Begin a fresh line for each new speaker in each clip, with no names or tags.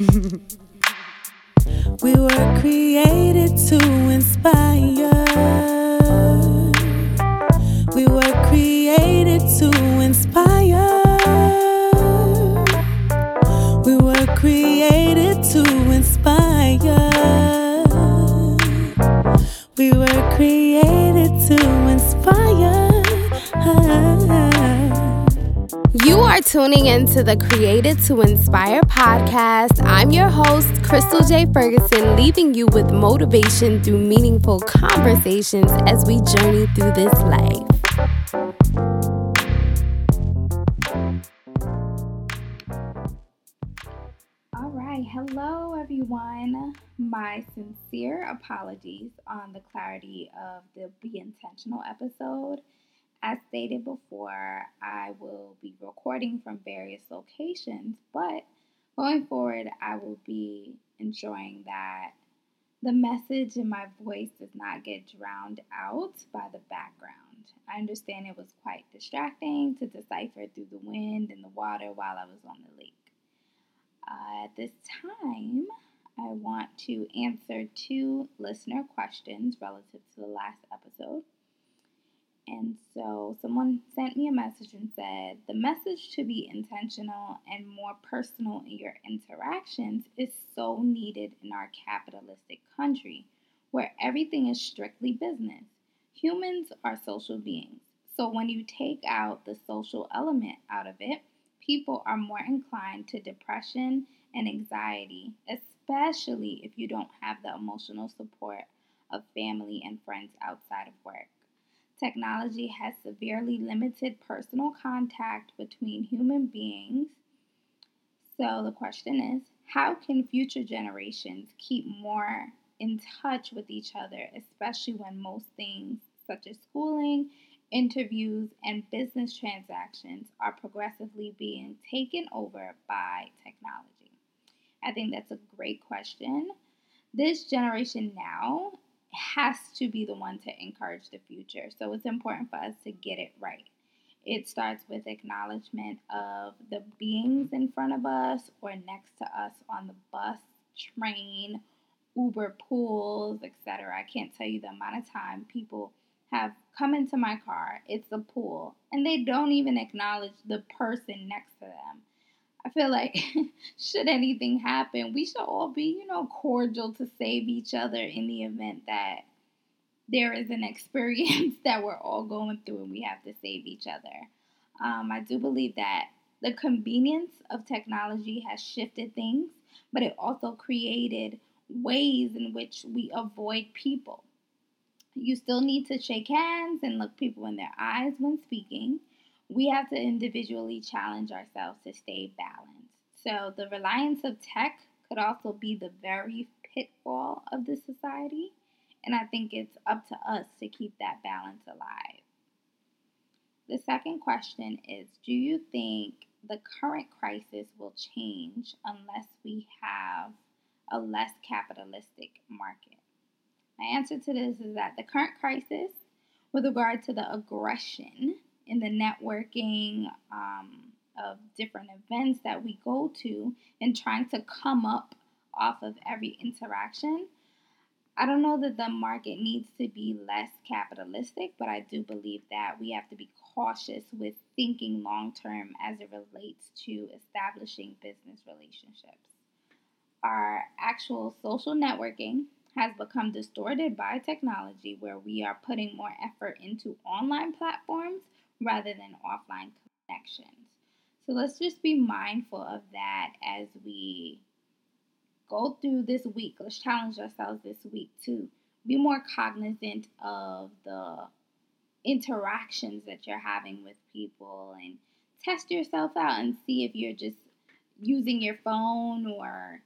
we were created to inspire.
You are tuning into the Created to Inspire podcast. I'm your host, Crystal J. Ferguson, leaving you with motivation through meaningful conversations as we journey through this life. All right, hello everyone. My sincere apologies on the clarity of the Be Intentional episode. As stated before, I will be recording from various locations, but going forward, I will be ensuring that the message in my voice does not get drowned out by the background. I understand it was quite distracting to decipher through the wind and the water while I was on the lake. Uh, at this time, I want to answer two listener questions relative to the last episode. And so someone sent me a message and said, The message to be intentional and more personal in your interactions is so needed in our capitalistic country where everything is strictly business. Humans are social beings. So when you take out the social element out of it, people are more inclined to depression and anxiety, especially if you don't have the emotional support of family and friends outside of work. Technology has severely limited personal contact between human beings. So the question is how can future generations keep more in touch with each other, especially when most things such as schooling, interviews, and business transactions are progressively being taken over by technology? I think that's a great question. This generation now has to be the one to encourage the future. So it's important for us to get it right. It starts with acknowledgement of the beings in front of us or next to us on the bus, train, Uber pools, etc. I can't tell you the amount of time people have come into my car, it's a pool, and they don't even acknowledge the person next to them. I feel like should anything happen, we should all be, you know, cordial to save each other in the event that there is an experience that we're all going through and we have to save each other. Um, I do believe that the convenience of technology has shifted things, but it also created ways in which we avoid people. You still need to shake hands and look people in their eyes when speaking we have to individually challenge ourselves to stay balanced. So, the reliance of tech could also be the very pitfall of the society. And I think it's up to us to keep that balance alive. The second question is Do you think the current crisis will change unless we have a less capitalistic market? My answer to this is that the current crisis, with regard to the aggression in the networking um, of different events that we go to and trying to come up off of every interaction. I don't know that the market needs to be less capitalistic, but I do believe that we have to be cautious with thinking long term as it relates to establishing business relationships. Our actual social networking has become distorted by technology where we are putting more effort into online platforms rather than offline connections. So let's just be mindful of that as we go through this week. Let's challenge ourselves this week to be more cognizant of the interactions that you're having with people and test yourself out and see if you're just using your phone or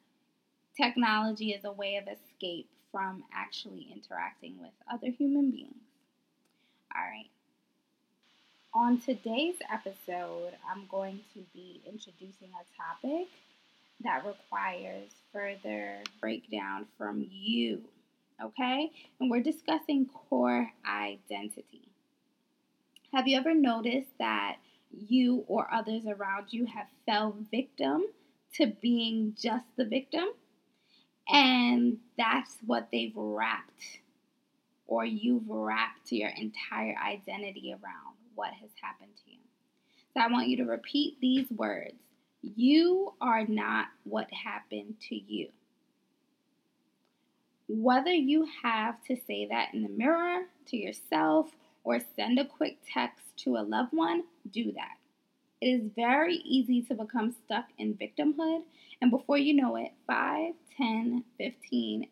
technology as a way of escape from actually interacting with other human beings. All right. On today's episode, I'm going to be introducing a topic that requires further breakdown from you. Okay? And we're discussing core identity. Have you ever noticed that you or others around you have fell victim to being just the victim. And that's what they've wrapped, or you've wrapped your entire identity around what has happened to you. So I want you to repeat these words You are not what happened to you. Whether you have to say that in the mirror to yourself or send a quick text to a loved one, do that. It is very easy to become stuck in victimhood, and before you know it, 5, 10, 15,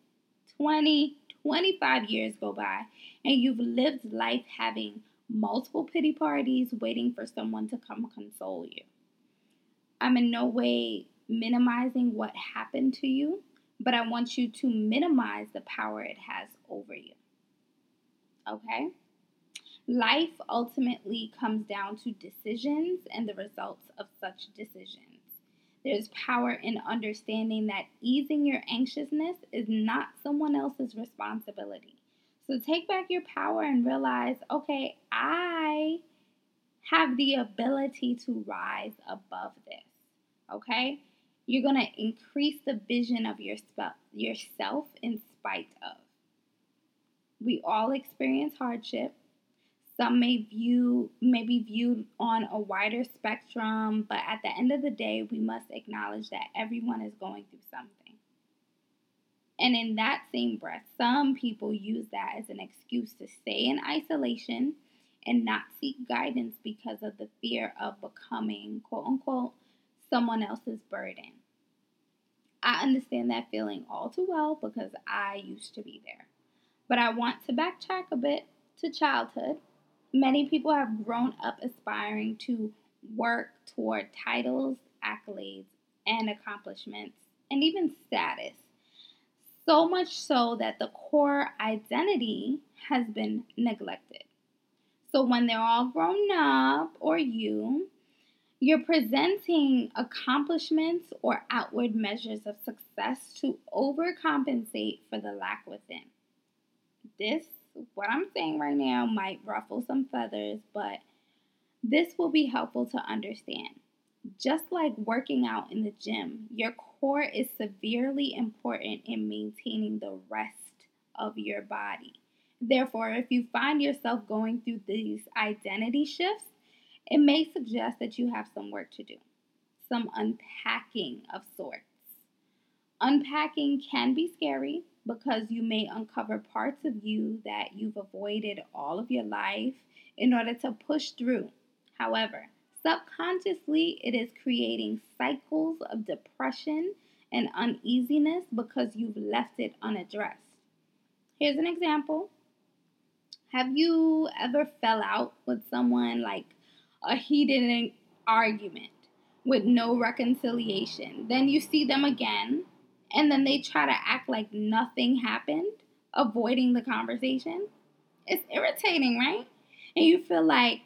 20, 25 years go by, and you've lived life having multiple pity parties waiting for someone to come console you. I'm in no way minimizing what happened to you, but I want you to minimize the power it has over you. Okay? Life ultimately comes down to decisions and the results of such decisions. There's power in understanding that easing your anxiousness is not someone else's responsibility. So take back your power and realize okay, I have the ability to rise above this. Okay? You're going to increase the vision of your yourself in spite of. We all experience hardship some may view may be viewed on a wider spectrum, but at the end of the day, we must acknowledge that everyone is going through something. And in that same breath, some people use that as an excuse to stay in isolation and not seek guidance because of the fear of becoming, quote unquote, someone else's burden. I understand that feeling all too well because I used to be there. But I want to backtrack a bit to childhood Many people have grown up aspiring to work toward titles, accolades, and accomplishments, and even status. So much so that the core identity has been neglected. So when they're all grown up, or you, you're presenting accomplishments or outward measures of success to overcompensate for the lack within. This what I'm saying right now might ruffle some feathers, but this will be helpful to understand. Just like working out in the gym, your core is severely important in maintaining the rest of your body. Therefore, if you find yourself going through these identity shifts, it may suggest that you have some work to do, some unpacking of sorts. Unpacking can be scary, because you may uncover parts of you that you've avoided all of your life in order to push through. However, subconsciously, it is creating cycles of depression and uneasiness because you've left it unaddressed. Here's an example. Have you ever fell out with someone like a heated argument with no reconciliation? Then you see them again and then they try to act like nothing happened, avoiding the conversation. It's irritating, right? And you feel like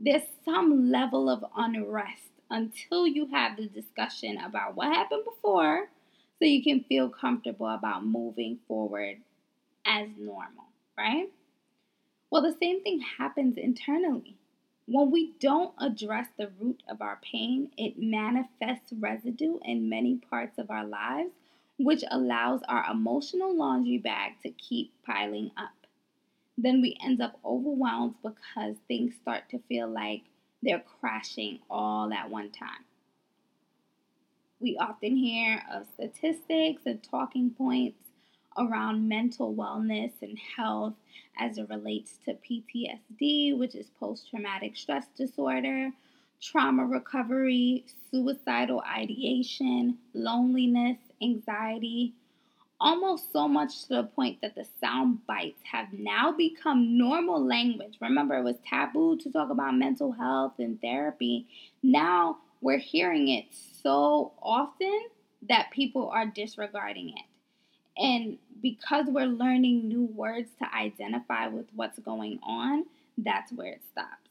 there's some level of unrest until you have the discussion about what happened before so you can feel comfortable about moving forward as normal, right? Well, the same thing happens internally. When we don't address the root of our pain, it manifests residue in many parts of our lives which allows our emotional laundry bag to keep piling up. Then we end up overwhelmed because things start to feel like they're crashing all at one time. We often hear of statistics and talking points around mental wellness and health as it relates to PTSD, which is post traumatic stress disorder, trauma recovery, suicidal ideation, loneliness, anxiety, almost so much to the point that the sound bites have now become normal language. Remember, it was taboo to talk about mental health and therapy. Now we're hearing it so often that people are disregarding it. And because we're learning new words to identify with what's going on, that's where it stops.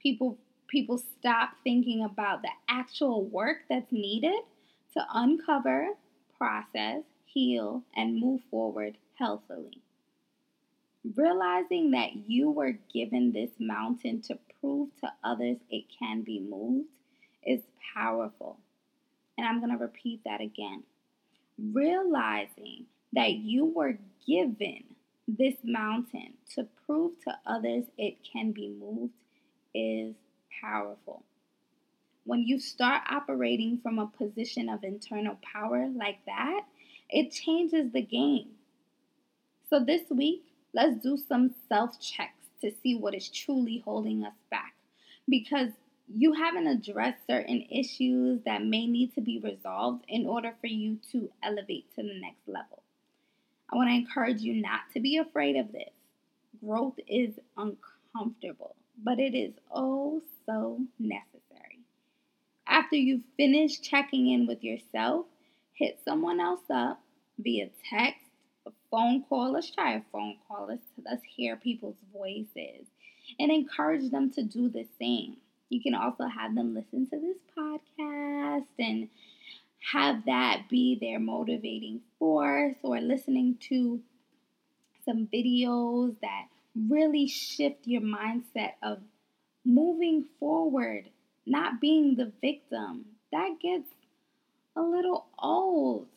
People people stop thinking about the actual work that's needed to uncover process, heal, and move forward healthily. Realizing that you were given this mountain to prove to others it can be moved is powerful. And I'm going to repeat that again. Realizing that you were given this mountain to prove to others it can be moved is powerful. When you start operating from a position of internal power like that, it changes the game. So this week, let's do some self checks to see what is truly holding us back. Because you haven't addressed certain issues that may need to be resolved in order for you to elevate to the next level. I want to encourage you not to be afraid of this. Growth is uncomfortable, but it is oh so necessary. After you've finished checking in with yourself, hit someone else up via text, a phone call. Let's try a phone call. Let's, let's hear people's voices and encourage them to do the same. You can also have them listen to this podcast and have that be their motivating force or listening to some videos that really shift your mindset of moving forward, not being the victim. That gets a little old.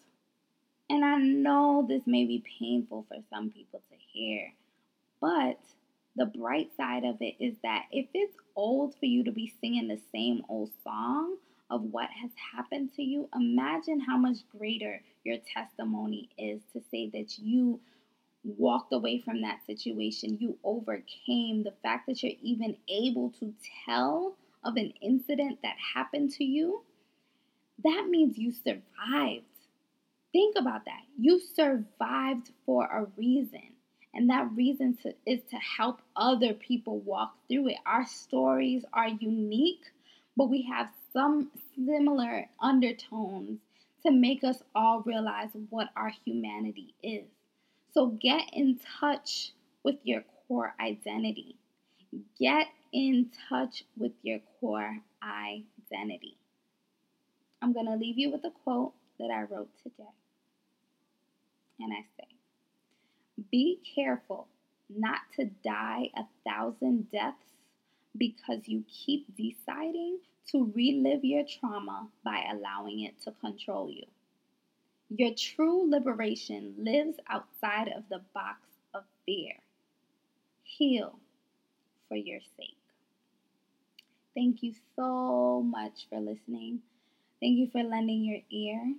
And I know this may be painful for some people to hear, but the bright side of it is that if it's old for you to be singing the same old song of what has happened to you, imagine how much greater your testimony is to say that you walked away from that situation, you overcame the fact that you're even able to tell of an incident that happened to you. That means you survived. Think about that. You survived for a reason. And that reason to, is to help other people walk through it. Our stories are unique, but we have some similar undertones to make us all realize what our humanity is. So get in touch with your core identity. Get in touch with your core identity. I'm going to leave you with a quote that I wrote today. And I say, be careful not to die a thousand deaths because you keep deciding to relive your trauma by allowing it to control you. Your true liberation lives outside of the box of fear. Heal for your sake. Thank you so much for listening. Thank you for lending your ear.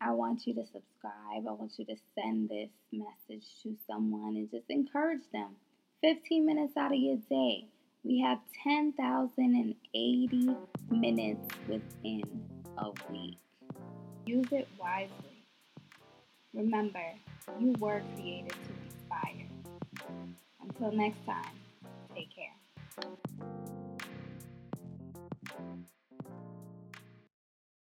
I want you to subscribe. I want you to send this message to someone and just encourage them. 15 minutes out of your day. We have 10,080 minutes within a week. Use it wisely. Remember, you were created to inspire. Until next time, take care.